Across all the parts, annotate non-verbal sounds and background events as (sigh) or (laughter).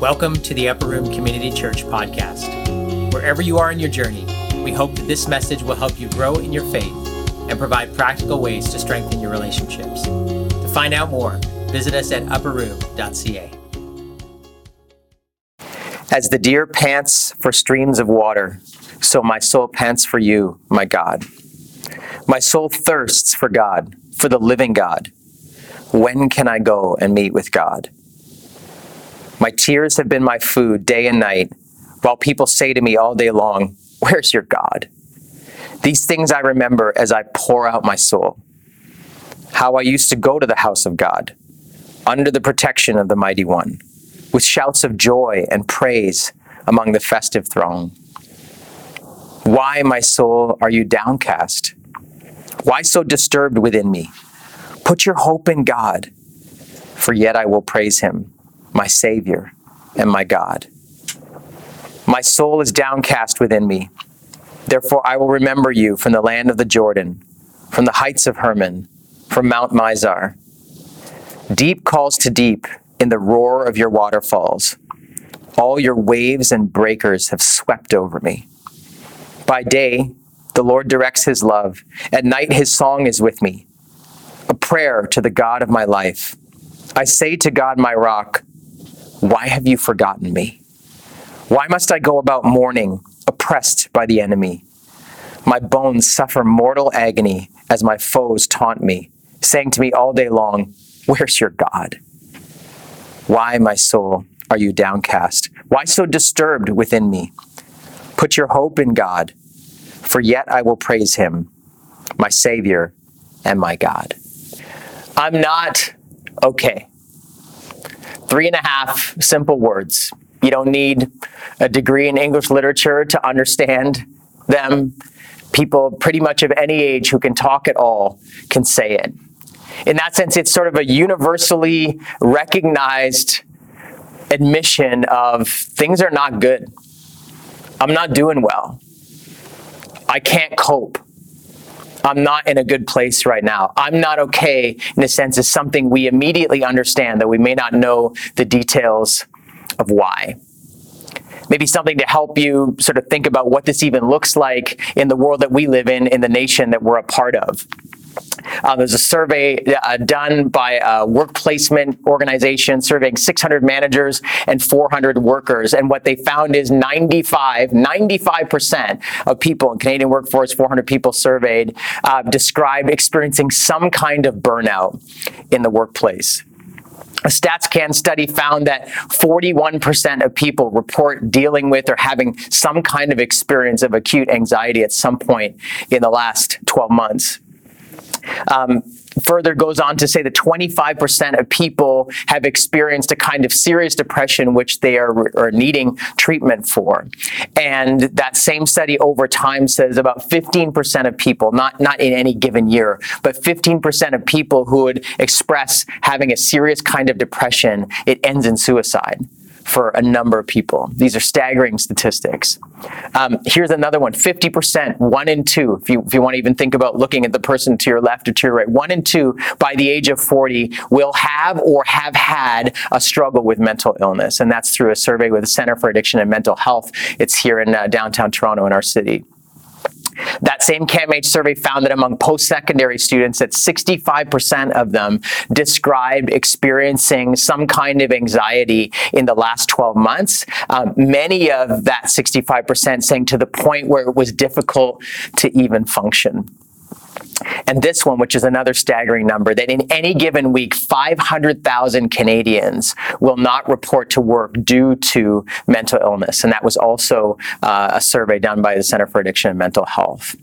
Welcome to the Upper Room Community Church podcast. Wherever you are in your journey, we hope that this message will help you grow in your faith and provide practical ways to strengthen your relationships. To find out more, visit us at upperroom.ca. As the deer pants for streams of water, so my soul pants for you, my God. My soul thirsts for God, for the living God. When can I go and meet with God? My tears have been my food day and night, while people say to me all day long, Where's your God? These things I remember as I pour out my soul. How I used to go to the house of God, under the protection of the Mighty One, with shouts of joy and praise among the festive throng. Why, my soul, are you downcast? Why so disturbed within me? Put your hope in God, for yet I will praise him, my Savior and my God. My soul is downcast within me. Therefore, I will remember you from the land of the Jordan, from the heights of Hermon, from Mount Mizar. Deep calls to deep in the roar of your waterfalls. All your waves and breakers have swept over me. By day, the Lord directs his love. At night, his song is with me, a prayer to the God of my life. I say to God, my rock, why have you forgotten me? Why must I go about mourning, oppressed by the enemy? My bones suffer mortal agony as my foes taunt me, saying to me all day long, Where's your God? Why, my soul, are you downcast? Why so disturbed within me? Put your hope in God, for yet I will praise him, my Savior and my God. I'm not okay. Three and a half simple words. You don't need a degree in English literature to understand them. People pretty much of any age who can talk at all can say it. In that sense, it's sort of a universally recognized admission of things are not good. I'm not doing well. I can't cope. I'm not in a good place right now. I'm not okay, in a sense, is something we immediately understand, that we may not know the details of why. Maybe something to help you sort of think about what this even looks like in the world that we live in, in the nation that we're a part of. Uh, there's a survey uh, done by a work placement organization surveying 600 managers and 400 workers. And what they found is 95, 95% of people in Canadian workforce, 400 people surveyed, uh, described experiencing some kind of burnout in the workplace. A StatsCan study found that 41% of people report dealing with or having some kind of experience of acute anxiety at some point in the last 12 months. Um, further goes on to say that 25% of people have experienced a kind of serious depression which they are, are needing treatment for. And that same study over time says about 15% of people, not, not in any given year, but 15% of people who would express having a serious kind of depression, it ends in suicide for a number of people. These are staggering statistics. Um, here's another one 50%, one in two, if you, if you want to even think about looking at the person to your left or to your right, one in two by the age of 40 will have or have had a struggle with mental illness. And that's through a survey with the Center for Addiction and Mental Health. It's here in uh, downtown Toronto in our city. That same CAMH survey found that among post-secondary students that 65% of them described experiencing some kind of anxiety in the last 12 months. Um, many of that 65% saying to the point where it was difficult to even function. And this one, which is another staggering number, that in any given week, 500,000 Canadians will not report to work due to mental illness. And that was also uh, a survey done by the Center for Addiction and Mental Health.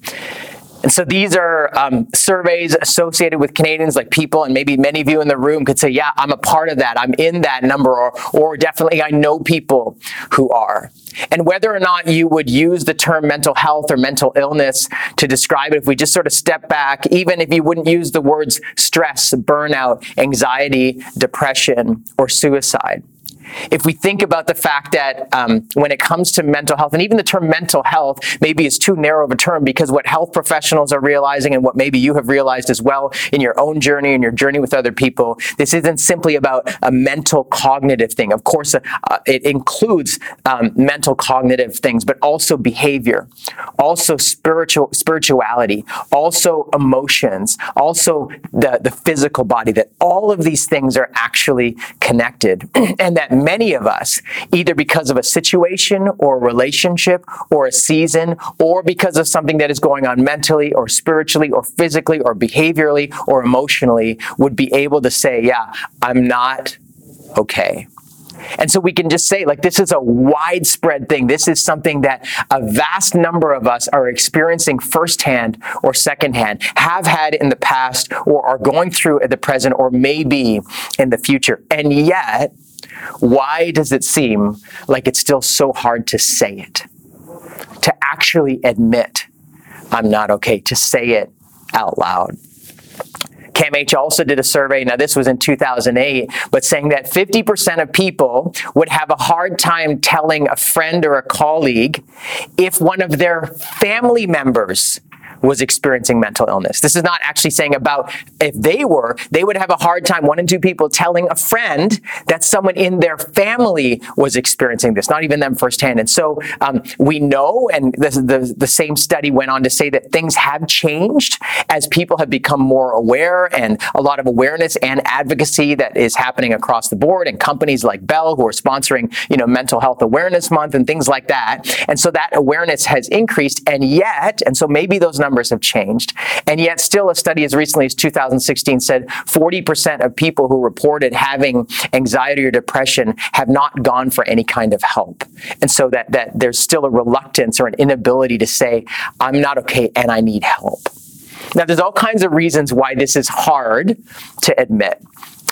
And so these are um, surveys associated with Canadians, like people, and maybe many of you in the room could say, yeah, I'm a part of that. I'm in that number, or, or definitely I know people who are. And whether or not you would use the term mental health or mental illness to describe it, if we just sort of step back, even if you wouldn't use the words stress, burnout, anxiety, depression, or suicide, if we think about the fact that um, when it comes to mental health, and even the term mental health maybe is too narrow of a term because what health professionals are realizing and what maybe you have realized as well in your own journey and your journey with other people, this isn't simply about a mental cognitive thing. Of course, uh, it includes um, mental cognitive things, but also behavior, also spiritual spirituality, also emotions, also the, the physical body, that all of these things are actually connected. (clears throat) and that many of us, either because of a situation or a relationship or a season, or because of something that is going on mentally or spiritually or physically or behaviorally or emotionally, would be able to say, Yeah, I'm not okay. And so we can just say, like, this is a widespread thing. This is something that a vast number of us are experiencing firsthand or secondhand, have had in the past, or are going through at the present, or maybe in the future. And yet, why does it seem like it's still so hard to say it? To actually admit, I'm not okay, to say it out loud. CAMH also did a survey, now this was in 2008, but saying that 50% of people would have a hard time telling a friend or a colleague if one of their family members was experiencing mental illness. This is not actually saying about if they were, they would have a hard time, one in two people, telling a friend that someone in their family was experiencing this, not even them firsthand. And so um, we know, and the, the, the same study went on to say that things have changed as people have become more aware and a lot of awareness and advocacy that is happening across the board and companies like Bell who are sponsoring, you know, mental health awareness month and things like that. And so that awareness has increased and yet, and so maybe those numbers have changed. And yet, still, a study as recently as 2016 said 40% of people who reported having anxiety or depression have not gone for any kind of help. And so that, that there's still a reluctance or an inability to say, I'm not okay and I need help. Now, there's all kinds of reasons why this is hard to admit.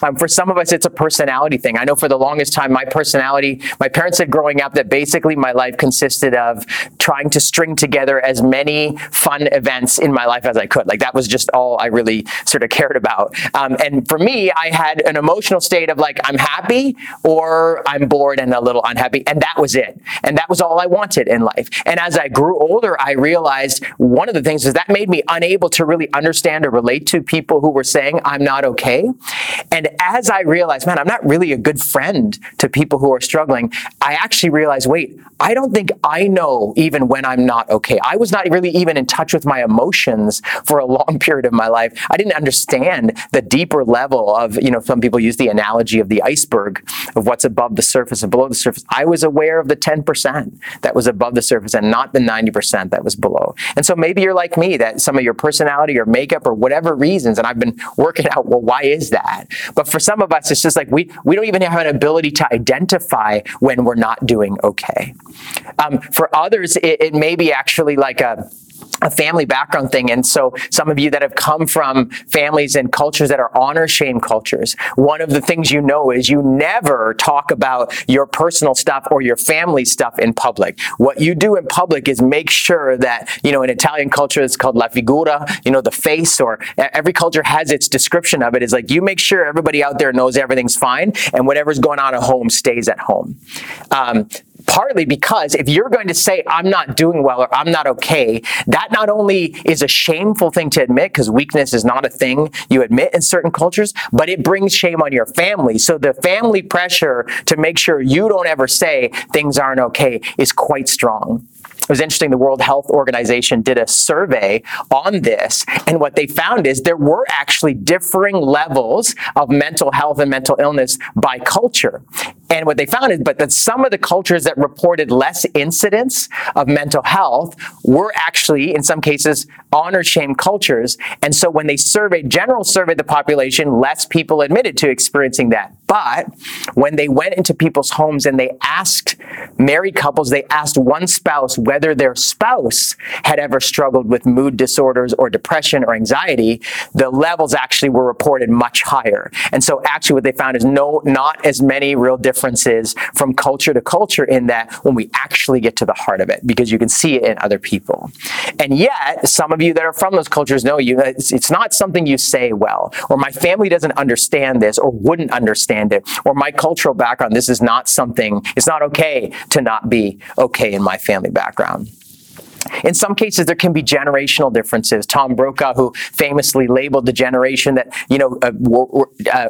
Um, for some of us, it's a personality thing. I know for the longest time, my personality, my parents said growing up that basically my life consisted of trying to string together as many fun events in my life as I could. Like that was just all I really sort of cared about. Um, and for me, I had an emotional state of like, I'm happy or I'm bored and a little unhappy. And that was it. And that was all I wanted in life. And as I grew older, I realized one of the things is that made me unable to really understand or relate to people who were saying, I'm not okay. And as I realized, man, I'm not really a good friend to people who are struggling, I actually realized, wait, I don't think I know even when I'm not okay. I was not really even in touch with my emotions for a long (laughs) period of my life. I didn't understand the deeper level of, you know, some people use the analogy of the iceberg of what's above the surface and below the surface. I was aware of the 10% that was above the surface and not the 90% that was below. And so maybe you're like me, that some of your personality or makeup or whatever reasons, and I've been working (laughs) out, well, why is that? But for some of us, it's just like we, we don't even have an ability to identify when we're not doing okay. Um, for others, it, it may be actually like a a family background thing. And so some of you that have come from families and cultures that are honor shame cultures, one of the things you know is you never talk about your personal stuff or your family stuff in public. What you do in public is make sure that, you know, in Italian culture, it's called la figura, you know, the face, or every culture has its description of it. Is like you make sure everybody out there knows everything's fine and whatever's going on at home stays at home. Um, partly because if you're going to say, I'm not doing well or I'm not okay, that not only is a shameful thing to admit because weakness is not a thing you admit in certain cultures, but it brings shame on your family. So the family pressure to make sure you don't ever say things aren't okay is quite strong it was interesting. The World Health Organization did a survey on this, and what they found is there were actually differing levels of mental health and mental illness by culture. And what they found is, but that some of the cultures that reported less incidents of mental health were actually, in some cases, honor shame cultures. And so when they surveyed, general surveyed the population, less people admitted to experiencing that. But when they went into people's homes and they asked married couples, they asked one spouse whether their spouse had ever struggled with mood disorders or depression or anxiety, the levels actually were reported much higher. And so actually what they found is no, not as many real differences differences from culture to culture in that when we actually get to the heart of it, because you can see it in other people. And yet, some of you that are from those cultures know you, it's, it's not something you say well, or my family doesn't understand this, or wouldn't understand it, or my cultural background, this is not something, it's not okay to not be okay in my family background. In some cases, there can be generational differences. Tom Brokaw, who famously labeled the generation that, you know, uh, uh,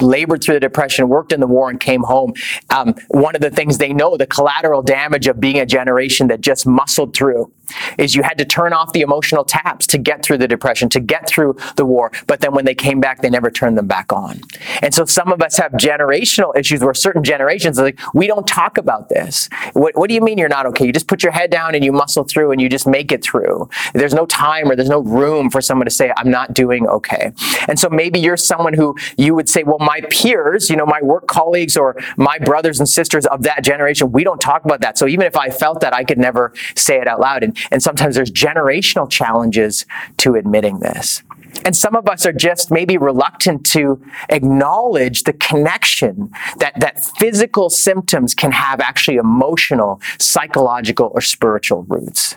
labored through the Depression, worked in the war, and came home. Um, one of the things they know, the collateral damage of being a generation that just muscled through, is you had to turn off the emotional taps to get through the Depression, to get through the war. But then when they came back, they never turned them back on. And so some of us have generational issues where certain generations are like, we don't talk about this. What, what do you mean you're not okay? You just put your head down and you muscle through and you just make it through. There's no time or there's no room for someone to say, I'm not doing okay. And so maybe you're someone who you would say, well, my peers, you know, my work colleagues or my brothers and sisters of that generation, we don't talk about that. So even if I felt that, I could never say it out loud. And, and sometimes there's generational challenges to admitting this. And some of us are just maybe reluctant to acknowledge the connection that, that physical symptoms can have actually emotional, psychological, or spiritual roots.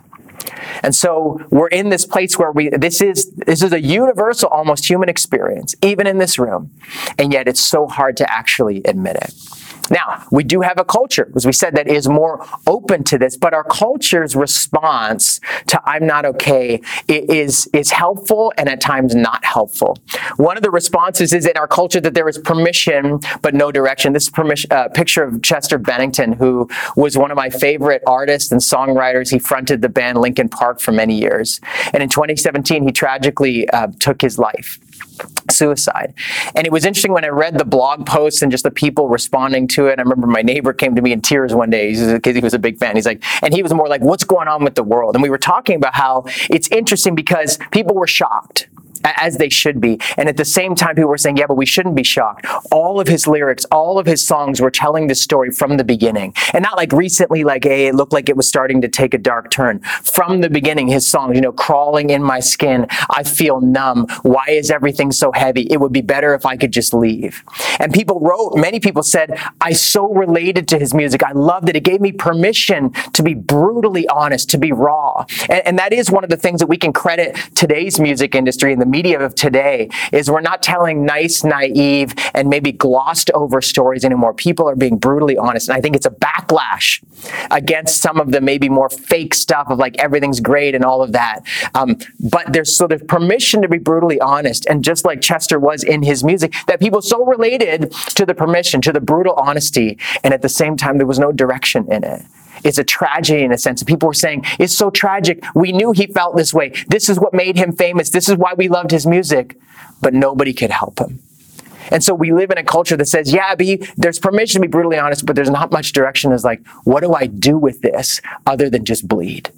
And so we're in this place where we this is this is a universal almost human experience even in this room and yet it's so hard to actually admit it. Now, we do have a culture, as we said, that is more open to this, but our culture's response to I'm not okay is, is helpful and at times not helpful. One of the responses is in our culture that there is permission but no direction. This is permission, uh, picture of Chester Bennington, who was one of my favorite artists and songwriters. He fronted the band Linkin Park for many years. And in 2017, he tragically uh, took his life suicide. And it was interesting when I read the blog posts and just the people responding to it. I remember my neighbor came to me in tears one day because he was a big fan. He's like, and he was more like, what's going on with the world? And we were talking about how it's interesting because people were shocked as they should be. And at the same time, people were saying, yeah, but we shouldn't be shocked. All of his lyrics, all of his songs were telling the story from the beginning. And not like recently, like, hey, it looked like it was starting to take a dark turn. From the beginning, his songs, you know, crawling in my skin, I feel numb. Why is everything so heavy? It would be better if I could just leave. And people wrote, many people said, I so related to his music. I loved it. It gave me permission to be brutally honest, to be raw. And, and that is one of the things that we can credit today's music industry and the media of today is we're not telling nice, naive, and maybe glossed over stories anymore. People are being brutally honest. And I think it's a backlash against some of the maybe more fake stuff of like everything's great and all of that. Um, but there's sort of permission to be brutally honest. And just like Chester was in his music, that people so related to the permission, to the brutal honesty. And at the same time, there was no direction in it. It's a tragedy in a sense. People were saying, it's so tragic. We knew he felt this way. This is what made him famous. This is why we loved his music. But nobody could help him. And so we live in a culture that says, yeah, be, there's permission to be brutally honest, but there's not much direction. Is like, what do I do with this other than just bleed?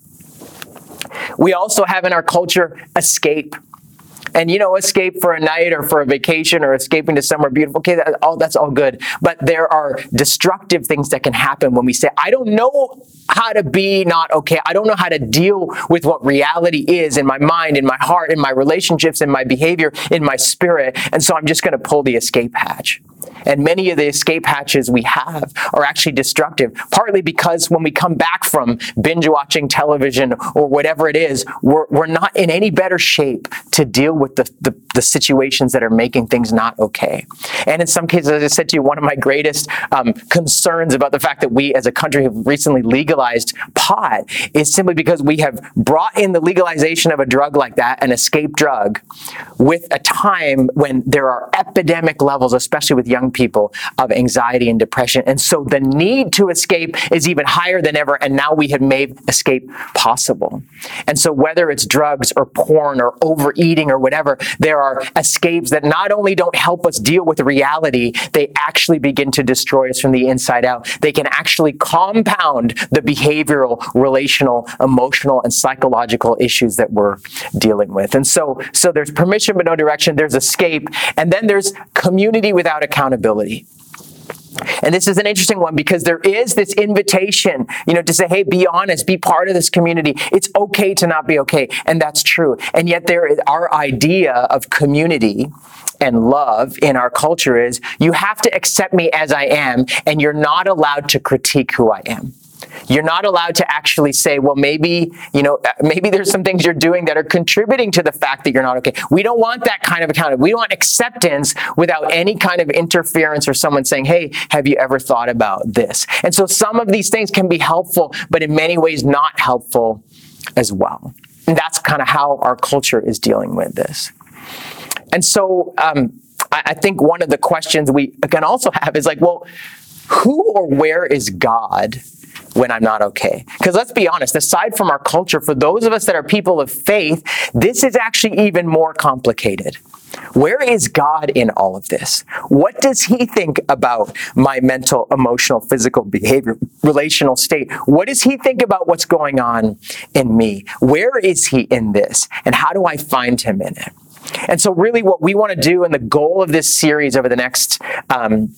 We also have in our culture escape and you know escape for a night or for a vacation or escaping to somewhere beautiful okay that, all, that's all good. But there are destructive things that can happen when we say i don't know how to be not okay. I don't know how to deal with what reality is in my mind in my heart in my relationships in my behavior in my spirit. And so i'm just going to pull the escape hatch and many of the escape hatches we have are actually destructive, partly because when we come back from binge watching television or whatever it is, we're, we're not in any better shape to deal with the, the, the situations that are making things not okay. And in some cases, as I said to you, one of my greatest um, concerns about the fact that we as a country have recently legalized pot is simply because we have brought in the legalization of a drug like that, an escape drug, with a time when there are epidemic levels, especially with young people, of anxiety and depression. And so the need to escape is even higher than ever. And now we have made escape possible. And so whether it's drugs or porn or overeating or whatever, there are escapes that not only don't help us deal with reality, they actually begin to destroy us from the inside out. They can actually compound the behavioral, relational, emotional, and psychological issues that we're dealing with. And so, so there's permission but no direction. There's escape. And then there's community without accountability. And this is an interesting one because there is this invitation, you know, to say, hey, be honest, be part of this community. It's okay to not be okay. And that's true. And yet there is our idea of community and love in our culture is you have to accept me as I am, and you're not allowed to critique who I am. You're not allowed to actually say, well, maybe, you know, uh, maybe there's some things you're doing that are contributing to the fact that you're not okay. We don't want that kind of accountability. We want acceptance without any kind of interference or someone saying, hey, have you ever thought about this? And so some of these things can be helpful, but in many ways not helpful as well. And that's kind of how our culture is dealing with this. And so um, I, I think one of the questions we can also have is like, well, who or where is God when I'm not okay. Because let's be honest, aside from our culture, for those of us that are people of faith, this is actually even more complicated. Where is God in all of this? What does He think about my mental, emotional, physical behavior, relational state? What does He think about what's going on in me? Where is He in this? And how do I find Him in it? And so, really, what we want to do, and the goal of this series over the next um,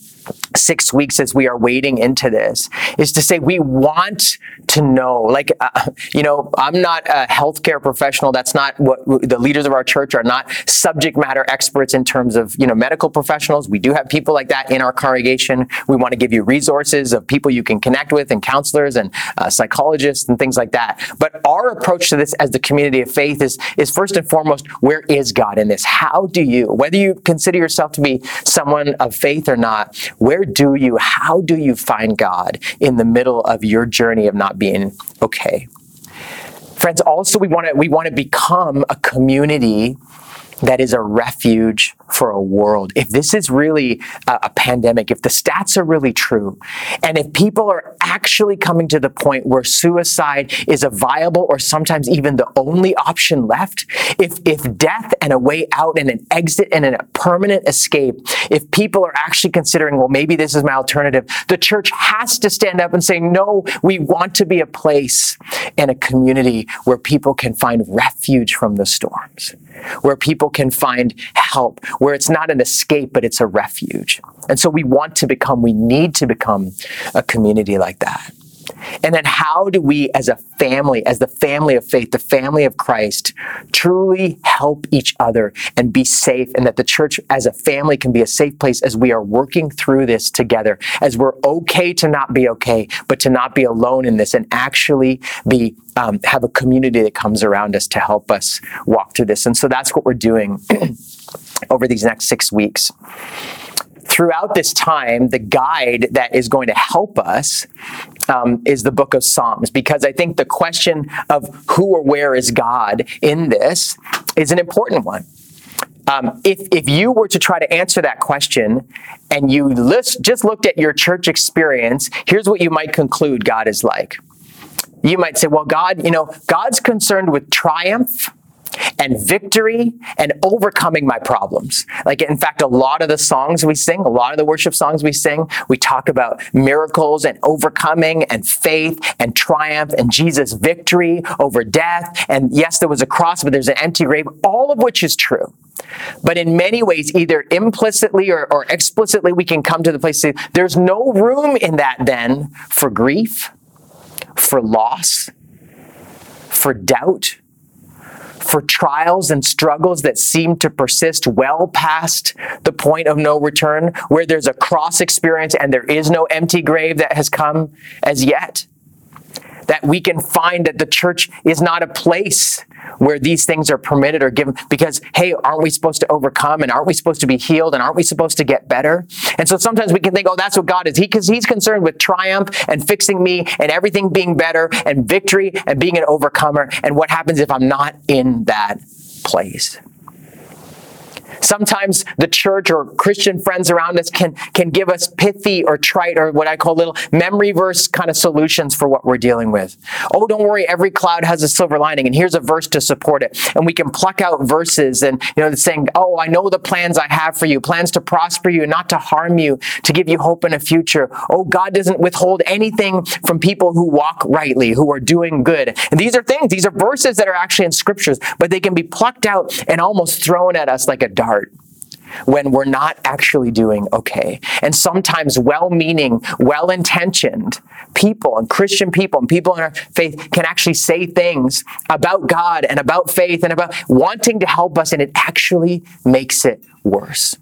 six weeks as we are wading into this is to say we want to know like uh, you know i'm not a healthcare professional. That's not what the leaders of our church are not subject matter experts in terms of you know medical professionals. We do have people like that in our congregation. We want to give you resources of people you can connect with and counselors and uh, psychologists and things like that. But our approach to this as the community of faith is is first and foremost where is god in this? How do you whether you consider yourself to be someone of faith or not where do you, how do you find God in the middle of your journey of not being okay? Friends, also we want to we want to become a community that is a refuge for a world. If this is really a, a, pandemic, if the stats are really true, and if people are actually coming to the point where suicide is a viable or sometimes even the only option left, if, if death and a way out and an exit and a permanent escape, if people are actually considering, well, maybe this is my alternative, the church has to stand up and say, no, we want to be a place and a community where people can find refuge from the storms where people can find help, where it's not an escape, but it's a refuge. And so we want to become, we need to become a community like that. And then how do we as a family, as the family of faith, the family of Christ, truly help each other and be safe and that the church as a family can be a safe place as we are working through this together, as we're okay to not be okay, but to not be alone in this and actually be um, have a community that comes around us to help us walk through this. And so that's what we're doing (clears throat) over these next six weeks throughout this time, the guide that is going to help us um, is the book of Psalms, because I think the question of who or where is God in this is an important one. Um, if, if you were to try to answer that question and you list, just looked at your church experience, here's what you might conclude God is like. You might say, well, God, you know, God's concerned with triumph and victory and overcoming my problems. Like, in fact, a lot of the songs we sing, a lot of the worship songs we sing, we talk about miracles and overcoming and faith and triumph and Jesus' victory over death. And yes, there was a cross, but there's an empty grave, all of which is true. But in many ways, either implicitly or, or explicitly, we can come to the place say, there's no room in that then for grief, for loss, for doubt, for trials and struggles that seem to persist well past the point of no return, where there's a cross experience and there is no empty grave that has come as yet. That we can find that the church is not a place where these things are permitted or given because, hey, aren't we supposed to overcome and aren't we supposed to be healed and aren't we supposed to get better? And so sometimes we can think, oh, that's what God is. He, cause he's concerned with triumph and fixing me and everything being better and victory and being an overcomer. And what happens if I'm not in that place? Sometimes the church or Christian friends around us can, can give us pithy or trite or what I call little memory verse kind of solutions for what we're dealing with. Oh, don't worry, every cloud has a silver lining, and here's a verse to support it. And we can pluck out verses and, you know, saying, Oh, I know the plans I have for you, plans to prosper you, not to harm you, to give you hope in a future. Oh, God doesn't withhold anything from people who walk rightly, who are doing good. And these are things, these are verses that are actually in scriptures, but they can be plucked out and almost thrown at us like a dart when we're not actually doing okay. And sometimes well meaning, well intentioned people and Christian people and people in our faith can actually say things about God and about faith and about wanting to help us, and it actually makes it worse.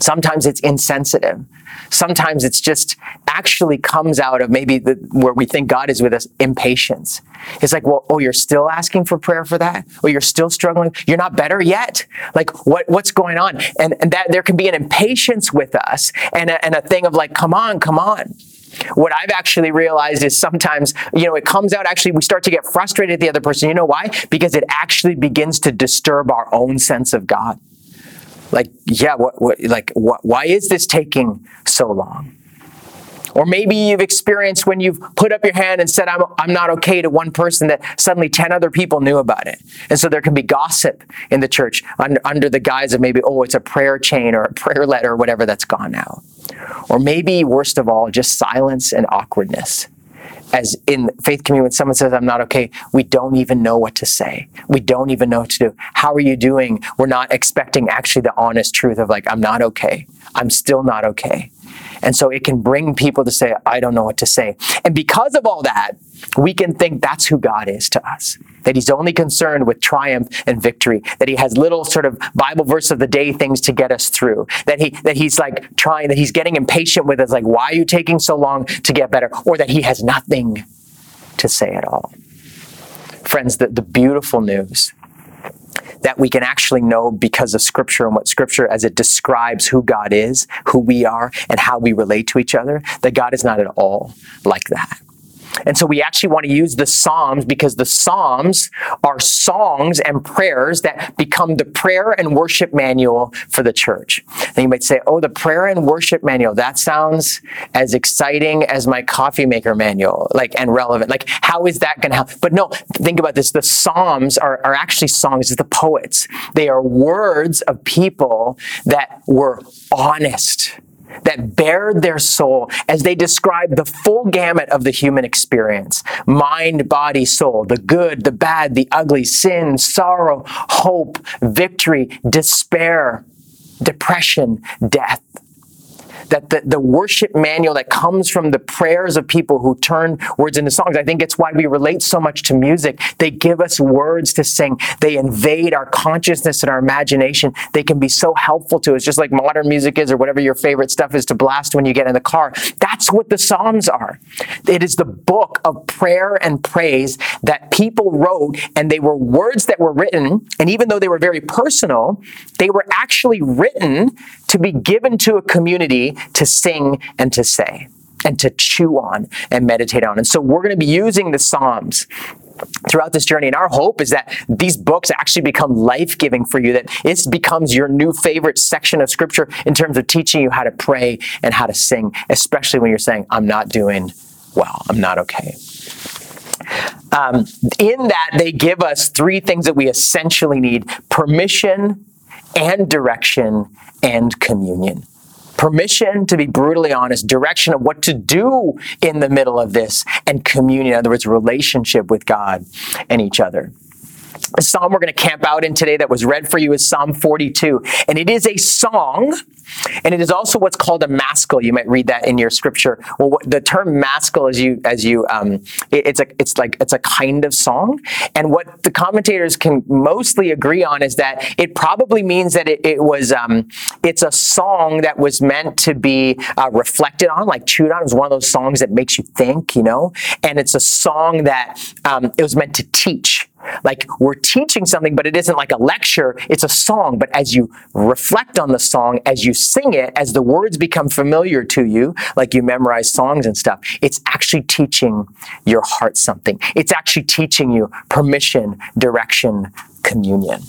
Sometimes it's insensitive. Sometimes it's just actually comes out of maybe the, where we think God is with us, impatience. It's like, well, oh, you're still asking for prayer for that? Or you're still struggling? You're not better yet? Like, what, what's going on? And, and that there can be an impatience with us and a, and a thing of like, come on, come on. What I've actually realized is sometimes, you know, it comes out actually, we start to get frustrated at the other person. You know why? Because it actually begins to disturb our own sense of God. Like, yeah, what, what like, what, why is this taking so long? Or maybe you've experienced when you've put up your hand and said, I'm, I'm not okay to one person that suddenly 10 other people knew about it. And so there can be gossip in the church under, under the guise of maybe, oh, it's a prayer chain or a prayer letter or whatever that's gone now. Or maybe, worst of all, just silence and awkwardness as in faith community, when someone says, I'm not okay, we don't even know what to say. We don't even know what to do. How are you doing? We're not expecting actually the honest truth of like, I'm not okay. I'm still not okay. And so it can bring people to say, I don't know what to say. And because of all that, we can think that's who God is to us. That he's only concerned with triumph and victory. That he has little sort of Bible verse of the day things to get us through. That he, that he's like trying, that he's getting impatient with us. Like, why are you taking so long to get better? Or that he has nothing to say at all. Friends, the, the beautiful news that we can actually know because of Scripture and what Scripture, as it describes who God is, who we are, and how we relate to each other, that God is not at all like that. And so we actually want to use the Psalms because the Psalms are songs and prayers that become the prayer and worship manual for the church. And you might say, oh, the prayer and worship manual, that sounds as exciting as my coffee maker manual, like, and relevant. Like, how is that going to help? But no, think about this. The Psalms are, are actually songs, it's the poets. They are words of people that were honest that bared their soul as they described the full gamut of the human experience. Mind, body, soul, the good, the bad, the ugly, sin, sorrow, hope, victory, despair, depression, death that the, the worship manual that comes from the prayers of people who turn words into songs. I think it's why we relate so much to music. They give us words to sing. They invade our consciousness and our imagination. They can be so helpful to us, just like modern music is or whatever your favorite stuff is to blast when you get in the car. That's what the Psalms are. It is the book of prayer and praise that people wrote, and they were words that were written, and even though they were very personal, they were actually written to be given to a community to sing and to say and to chew on and meditate on. And so we're going to be using the Psalms throughout this journey. And our hope is that these books actually become life giving for you, that it becomes your new favorite section of scripture in terms of teaching you how to pray and how to sing, especially when you're saying, I'm not doing well, I'm not okay. Um, in that, they give us three things that we essentially need permission, and direction and communion. Permission to be brutally honest, direction of what to do in the middle of this, and communion, in other words, relationship with God and each other. The psalm we're going to camp out in today that was read for you is Psalm 42. And it is a song, and it is also what's called a maskil. You might read that in your scripture. Well, what, the term maskil, as you, as you, um, it, it's a, it's like, it's a kind of song. And what the commentators can mostly agree on is that it probably means that it, it was, um, it's a song that was meant to be uh, reflected on, like chewed on. It was one of those songs that makes you think, you know? And it's a song that um, it was meant to teach like we're teaching something, but it isn't like a lecture. It's a song. But as you reflect on the song, as you sing it, as the words become familiar to you, like you memorize songs and stuff, it's actually teaching your heart something. It's actually teaching you permission, direction, communion.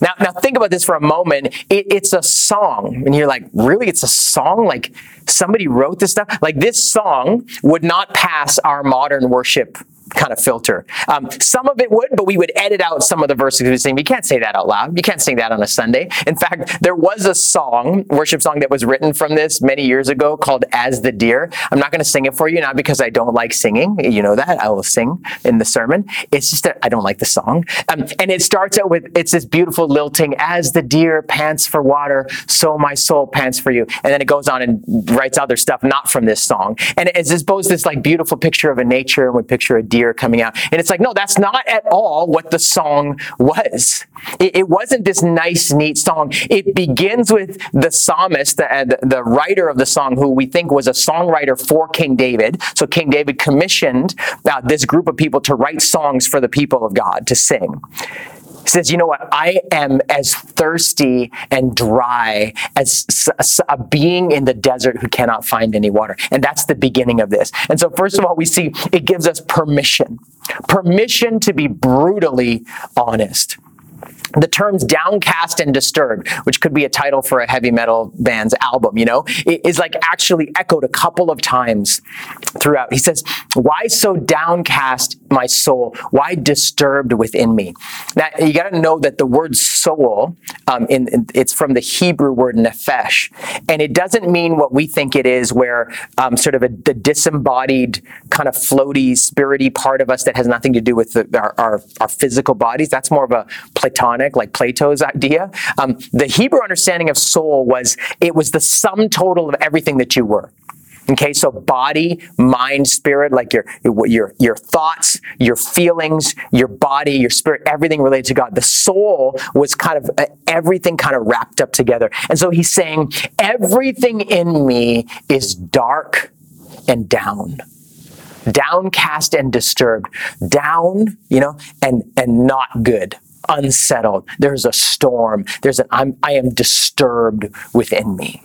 Now, now think about this for a moment. It, it's a song, and you're like, really? It's a song? Like somebody wrote this stuff? Like this song would not pass our modern worship kind of filter. Um, some of it would, but we would edit out some of the verses we sing. You can't say that out loud. You can't sing that on a Sunday. In fact, there was a song, worship song that was written from this many years ago called As the Deer. I'm not going to sing it for you, not because I don't like singing. You know that. I will sing in the sermon. It's just that I don't like the song. Um, and it starts out with, it's this beautiful lilting, As the deer pants for water, so my soul pants for you. And then it goes on and writes other stuff not from this song. And it's both this like beautiful picture of a nature and we picture a deer coming out. And it's like, no, that's not at all what the song was. It, it wasn't this nice, neat song. It begins with the psalmist, the, the writer of the song, who we think was a songwriter for King David. So King David commissioned uh, this group of people to write songs for the people of God to sing says, you know what? I am as thirsty and dry as a being in the desert who cannot find any water. And that's the beginning of this. And so, first of all, we see it gives us permission permission to be brutally honest the terms downcast and disturbed, which could be a title for a heavy metal band's album, you know, is like actually echoed a couple of times throughout. He says, Why so downcast, my soul? Why disturbed within me? Now, you got to know that the word soul, um, in, in, it's from the Hebrew word nephesh, and it doesn't mean what we think it is, where um, sort of a, the disembodied, kind of floaty, spirity part of us that has nothing to do with the, our, our, our physical bodies. That's more of a Platonic Platonic, like Plato's idea. Um, the Hebrew understanding of soul was it was the sum total of everything that you were. Okay, so body, mind, spirit, like your, your, your thoughts, your feelings, your body, your spirit, everything related to God. The soul was kind of uh, everything kind of wrapped up together. And so he's saying, everything in me is dark and down downcast and disturbed down you know and and not good unsettled. There's a storm. There's an I'm, I am disturbed within me.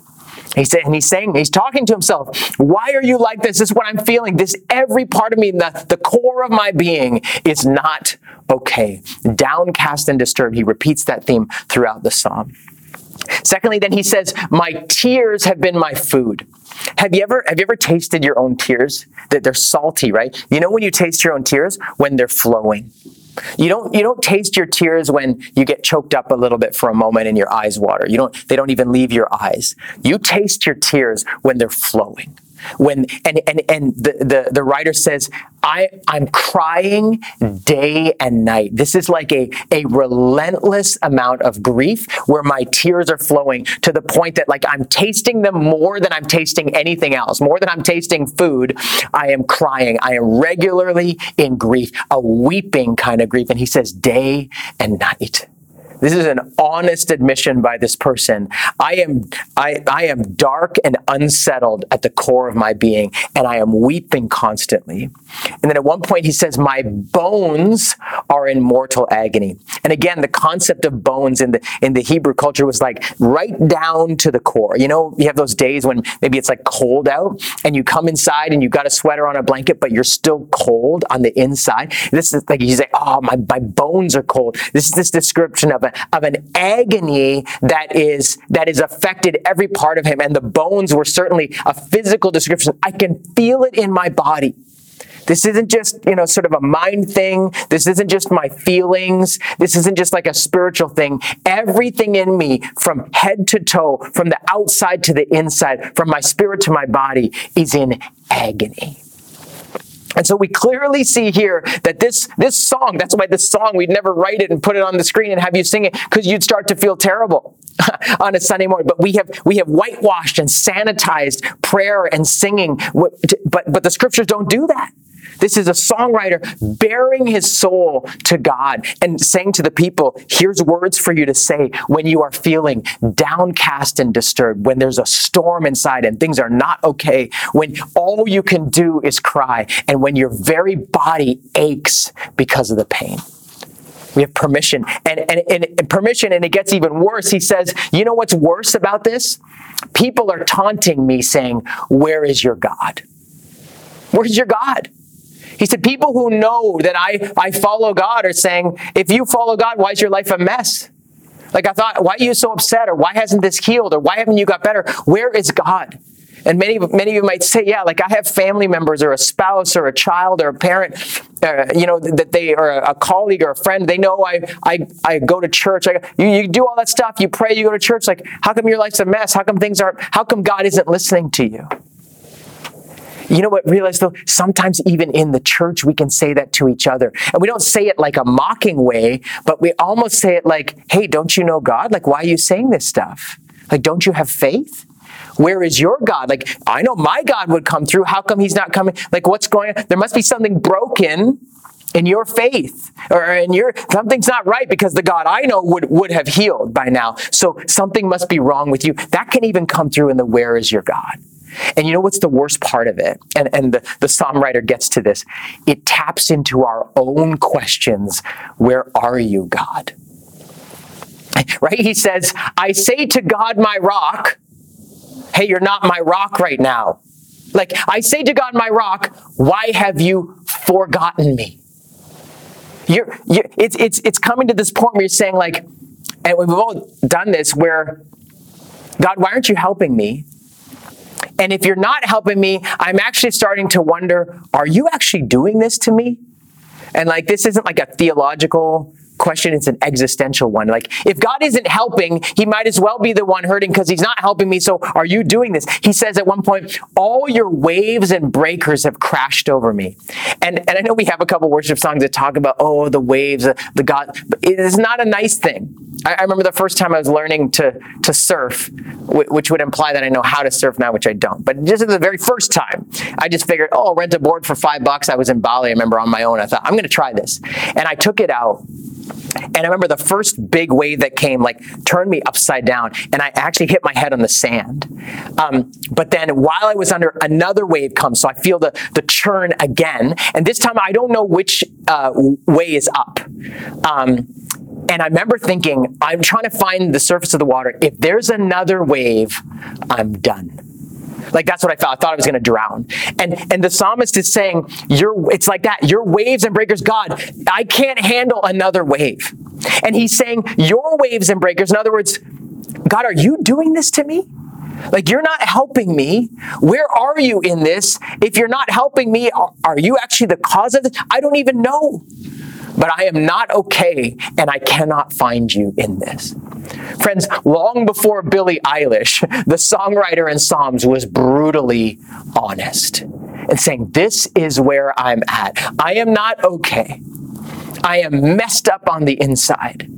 He said, and he's saying, he's talking to himself, why are you like this? This is what I'm feeling. This every part of me, the, the core of my being is not okay. Downcast and disturbed. He repeats that theme throughout the psalm. Secondly, then he says, My tears have been my food. Have you ever have you ever tasted your own tears? That they're salty, right? You know when you taste your own tears? When they're flowing. You don't you don't taste your tears when you get choked up a little bit for a moment and your eyes water. You don't they don't even leave your eyes. You taste your tears when they're flowing when and and and the the, the writer says i i'm crying day and night. This is like a a relentless amount of grief where my tears are flowing to the point that like i'm tasting them more than i'm tasting anything else. More than i'm tasting food i am crying. I am regularly in grief a weeping kind of grief. And he says day and night this is an honest admission by this person. I am, I, I am dark and unsettled at the core of my being, and I am weeping constantly. And then at one point he says, My bones are in mortal agony. And again, the concept of bones in the in the Hebrew culture was like right down to the core. You know, you have those days when maybe it's like cold out and you come inside and you got a sweater on a blanket, but you're still cold on the inside. This is like you say, Oh, my, my bones are cold. This is this description of a, of an agony that is, that is affected every part of him. And the bones were certainly a physical description. I can feel it in my body. This isn't just, you know, sort of a mind thing. This isn't just my feelings. This isn't just like a spiritual thing. Everything in me, from head to toe, from the outside to the inside, from my spirit to my body, is in agony. And so we clearly see here that this, this song, that's why this song, we'd never write it and put it on the screen and have you sing it because you'd start to feel terrible (laughs) on a Sunday morning. But we have, we have whitewashed and sanitized prayer and singing. But, but the scriptures don't do that. This is a songwriter baring his soul to God and saying to the people, here's words for you to say when you are feeling downcast and disturbed, when there's a storm inside and things are not okay, when all you can do is cry, and when your very body aches because of the pain. We have permission and, and, and, permission, and it gets even worse. He says, You know what's worse about this? People are taunting me saying, Where is your God? Where's your God? He said, People who know that I, I follow God are saying, If you follow God, why is your life a mess? Like I thought, why are you so upset? Or why hasn't this healed? Or why haven't you got better? Where is God? And many, many of you might say, yeah, like I have family members or a spouse or a child or a parent, uh, you know, that they are a colleague or a friend. They know I, I, I go to church. I, you, you do all that stuff. You pray, you go to church. Like, how come your life's a mess? How come things aren't, how come God isn't listening to you? You know what? Realize though, sometimes even in the church, we can say that to each other. And we don't say it like a mocking way, but we almost say it like, hey, don't you know God? Like, why are you saying this stuff? Like, don't you have faith? Where is your God? Like, I know my God would come through. How come he's not coming? Like, what's going on? There must be something broken in your faith or in your something's not right because the God I know would, would have healed by now. So something must be wrong with you. That can even come through in the where is your God? And you know what's the worst part of it? And, and the, the psalm writer gets to this. It taps into our own questions. Where are you, God? (laughs) Right? He says, I say to God, my rock, hey, you're not my rock right now. Like, I say to God, my rock, why have you forgotten me? You're, you're, it's, it's, it's coming to this point where you're saying, like, and we've all done this, where, God, why aren't you helping me? And if you're not helping me, I'm actually starting to wonder, are you actually doing this to me? And like, this isn't like a theological question, it's an existential one. Like, if God isn't helping, he might as well be the one hurting because he's not helping me. So are you doing this? He says at one point, all your waves and breakers have crashed over me. And, and I know we have a couple worship songs that talk about, oh, the waves, the God, but it is not a nice thing. I, I remember the first time I was learning to, to surf, which would imply that I know how to surf now, which I don't. But just the very first time, I just figured, oh, I'll rent a board for five bucks. I was in Bali, I remember on my own. I thought, I'm going to try this. And I took it out and I remember the first big wave that came, like, turned me upside down, and I actually hit my head on the sand. Um, but then while I was under, another wave comes, so I feel the, the churn again. And this time I don't know which uh, way is up. Um, and I remember thinking, I'm trying to find the surface of the water. If there's another wave, I'm done. Like that's what I thought. I thought I was going to drown. And and the psalmist is saying, "Your it's like that. Your waves and breakers, God, I can't handle another wave." And he's saying, "Your waves and breakers." In other words, God, are you doing this to me? Like you're not helping me. Where are you in this? If you're not helping me, are you actually the cause of this? I don't even know but I am not okay and I cannot find you in this. Friends, long before Billie Eilish, the songwriter in Psalms was brutally honest and saying, This is where I'm at. I am not okay. I am messed up on the inside.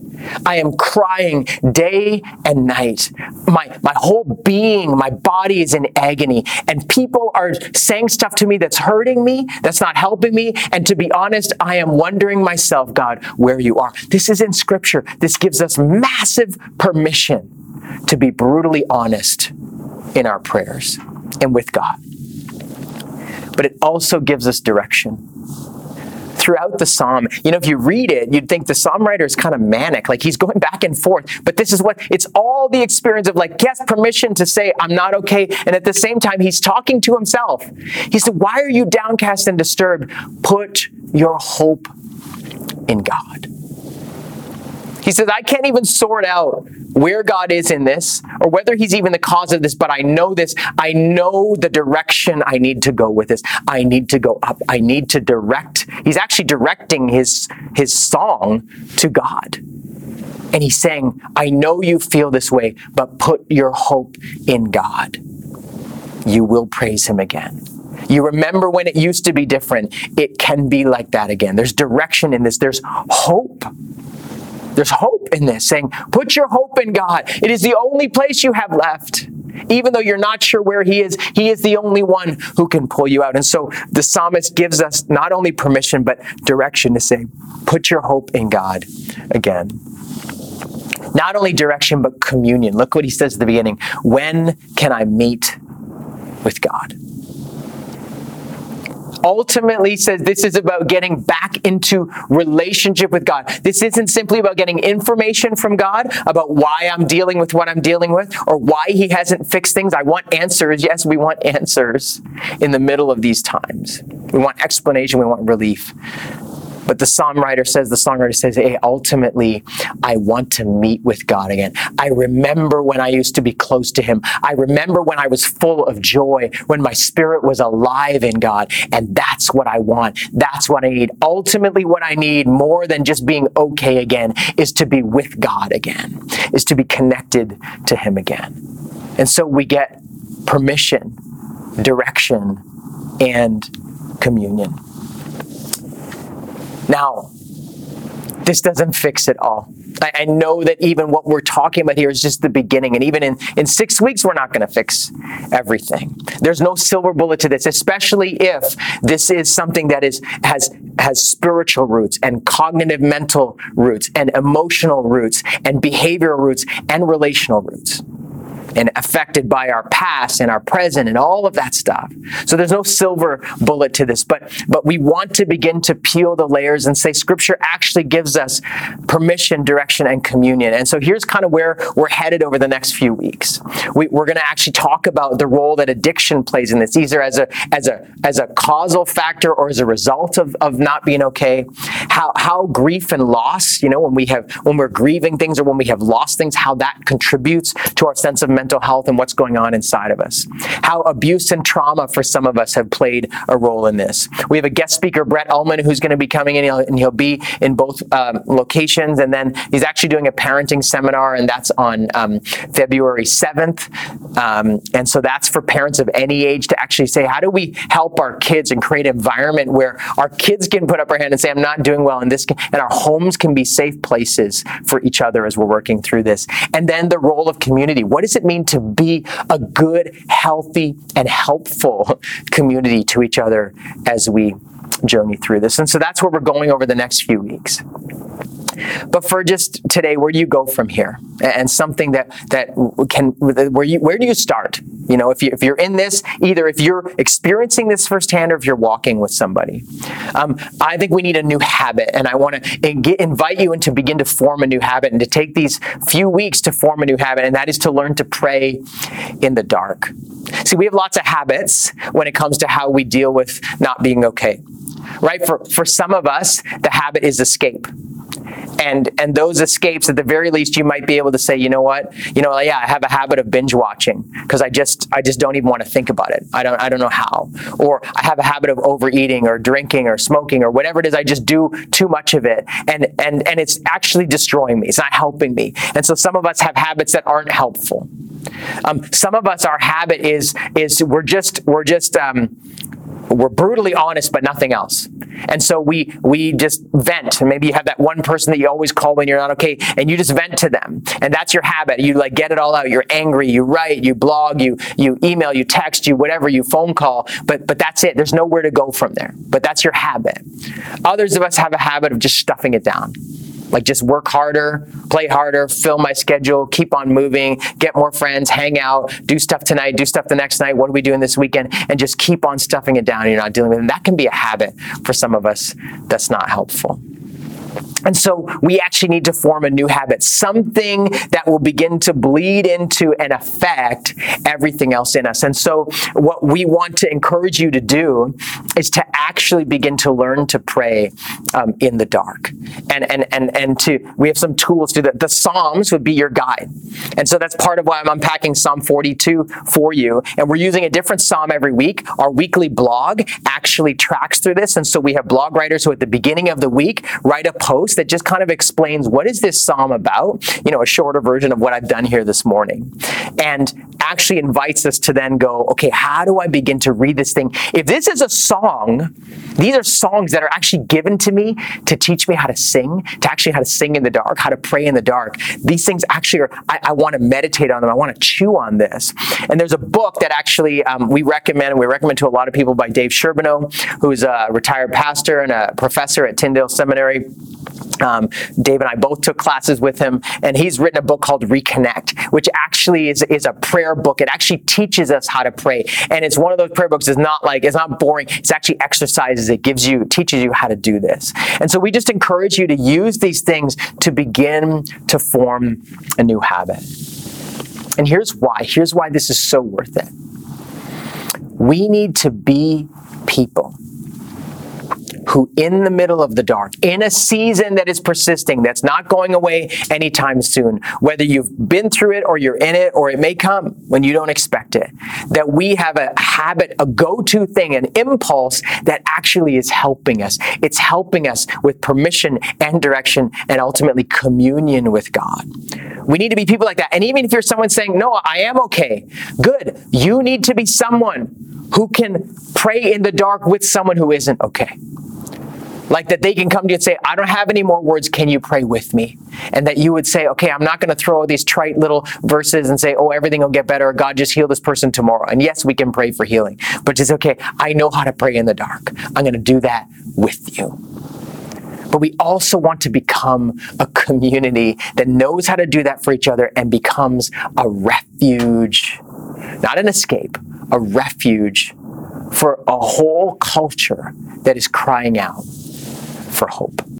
I am crying day and night. My, my whole being, my body is in agony. And people are saying stuff to me that's hurting me, that's not helping me. And to be honest, I am wondering myself, God, where you are. This is in scripture. This gives us massive permission to be brutally honest in our prayers and with God. But it also gives us direction throughout the psalm, you know, if you read it, you'd think the psalm writer is kind of manic, like he's going back and forth. But this is what it's all the experience of like, has permission to say, I'm not okay. And at the same time, he's talking to himself. He said, Why are you downcast and disturbed? Put your hope in God. He says, I can't even sort out where God is in this or whether he's even the cause of this, but I know this. I know the direction I need to go with this. I need to go up. I need to direct. He's actually directing his, his song to God. And he's saying, I know you feel this way, but put your hope in God. You will praise him again. You remember when it used to be different. It can be like that again. There's direction in this. There's hope there's hope in this, saying, put your hope in God. It is the only place you have left. Even though you're not sure where He is, He is the only one who can pull you out. And so the psalmist gives us not only permission, but direction to say, put your hope in God again. Not only direction, but communion. Look what he says at the beginning. When can I meet with God? Ultimately says this is about getting back into relationship with God. This isn't simply about getting information from God about why I'm dealing with what I'm dealing with or why He hasn't fixed things. I want answers. Yes, we want answers in the middle of these times. We want explanation. We want relief. But the songwriter says, the songwriter says, hey, ultimately, I want to meet with God again. I remember when I used to be close to Him. I remember when I was full of joy, when my spirit was alive in God. And that's what I want. That's what I need. Ultimately, what I need more than just being okay again is to be with God again, is to be connected to Him again. And so we get permission, direction, and communion. Now, this doesn't fix it all. I, I, know that even what we're talking about here is just the beginning. And even in, in six weeks, we're not going to fix everything. There's no silver bullet to this, especially if this is something that is, has, has spiritual roots and cognitive mental roots and emotional roots and behavioral roots and relational roots and affected by our past and our present and all of that stuff. So there's no silver bullet to this, but but we want to begin to peel the layers and say scripture actually gives us permission, direction, and communion. And so here's kind of where we're headed over the next few weeks. We, are going to actually talk about the role that addiction plays in this, either as a as a as a causal factor or as a result of, of not being okay. How how grief and loss, you know, when we have when we're grieving things or when we have lost things, how that contributes to our sense of mental mental health and what's going on inside of us. How abuse and trauma for some of us have played a role in this. We have a guest speaker, Brett Ullman, who's going to be coming in and he'll, and he'll be in both um, locations. And then he's actually doing a parenting seminar, and that's on um, February 7th. Um, and so that's for parents of any age to actually say, how do we help our kids and create an environment where our kids can put up our hand and say, I'm not doing well in this, and our homes can be safe places for each other as we're working through this. And then the role of community. What does it mean to be a good, healthy, and helpful community to each other as we journey through this. And so that's where we're going over the next few weeks. But for just today, where do you go from here? And something that that can where you where do you start? You know, if you if you're in this, either if you're experiencing this firsthand or if you're walking with somebody, um, I think we need a new habit, and I want to invite you and to begin to form a new habit and to take these few weeks to form a new habit, and that is to learn to pray in the dark. See, we have lots of habits when it comes to how we deal with not being okay right? For, for some of us, the habit is escape. And, and those escapes, at the very least, you might be able to say, you know what, you know, yeah, I have a habit of binge watching because I just, I just don't even want to think about it. I don't, I don't know how. Or I have a habit of overeating or drinking or smoking or whatever it is. I just do too much of it, and and and it's actually destroying me. It's not helping me. And so some of us have habits that aren't helpful. Um, some of us, our habit is is we're just we're just um, we're brutally honest, but nothing else. And so we we just vent. And maybe you have that one person that you always call when you're not okay, and you just vent to them. And that's your habit. You like get it all out. You're angry. You write. You blog. You you email. You text. You whatever. You phone call. But but that's it. There's nowhere to go from there. But that's your habit. Others of us have a habit of just stuffing it down. Like just work harder, play harder, fill my schedule, keep on moving, get more friends, hang out, do stuff tonight, do stuff the next night. What are we doing this weekend? And just keep on stuffing it down. You're not dealing with it. And that can be a habit for some of us that's not helpful. And so we actually need to form a new habit, something that will begin to bleed into and affect everything else in us. And so what we want to encourage you to do is to actually begin to learn to pray um, in the dark. And, and, and, and to, we have some tools to that. The Psalms would be your guide. And so that's part of why I'm unpacking Psalm 42 for you. And we're using a different Psalm every week. Our weekly blog actually tracks through this. And so we have blog writers who at the beginning of the week write a post that just kind of explains what is this psalm about, you know, a shorter version of what I've done here this morning. And actually invites us to then go, okay, how do I begin to read this thing? If this is a song, these are songs that are actually given to me to teach me how to sing, to actually how to sing in the dark, how to pray in the dark. These things actually are, I, I want to meditate on them. I want to chew on this. And there's a book that actually um, we recommend, we recommend to a lot of people by Dave Sherbino, who's a retired pastor and a professor at Tyndale Seminary. Um, Dave and I both took classes with him, and he's written a book called Reconnect, which actually is, is a prayer book. It actually teaches us how to pray. And it's one of those prayer books, it's not like, it's not boring. It's actually exercises. It gives you, teaches you how to do this. And so we just encourage you to use these things to begin to form a new habit. And here's why. Here's why this is so worth it. We need to be people who, in the middle of the dark, in a season that is persisting, that's not going away anytime soon, whether you've been through it or you're in it or it may come when you don't expect it, that we have a habit, a go to thing, an impulse that actually is helping us. It's helping us with permission and direction and ultimately communion with God. We need to be people like that. And even if you're someone saying, No, I am okay, good. You need to be someone who can pray in the dark with someone who isn't okay. Like that they can come to you and say, I don't have any more words. Can you pray with me? And that you would say, okay, I'm not going to throw these trite little verses and say, oh, everything will get better. God just heal this person tomorrow. And yes, we can pray for healing, but it's okay. I know how to pray in the dark. I'm going to do that with you. But we also want to become a community that knows how to do that for each other and becomes a refuge, not an escape, a refuge for a whole culture that is crying out for hope.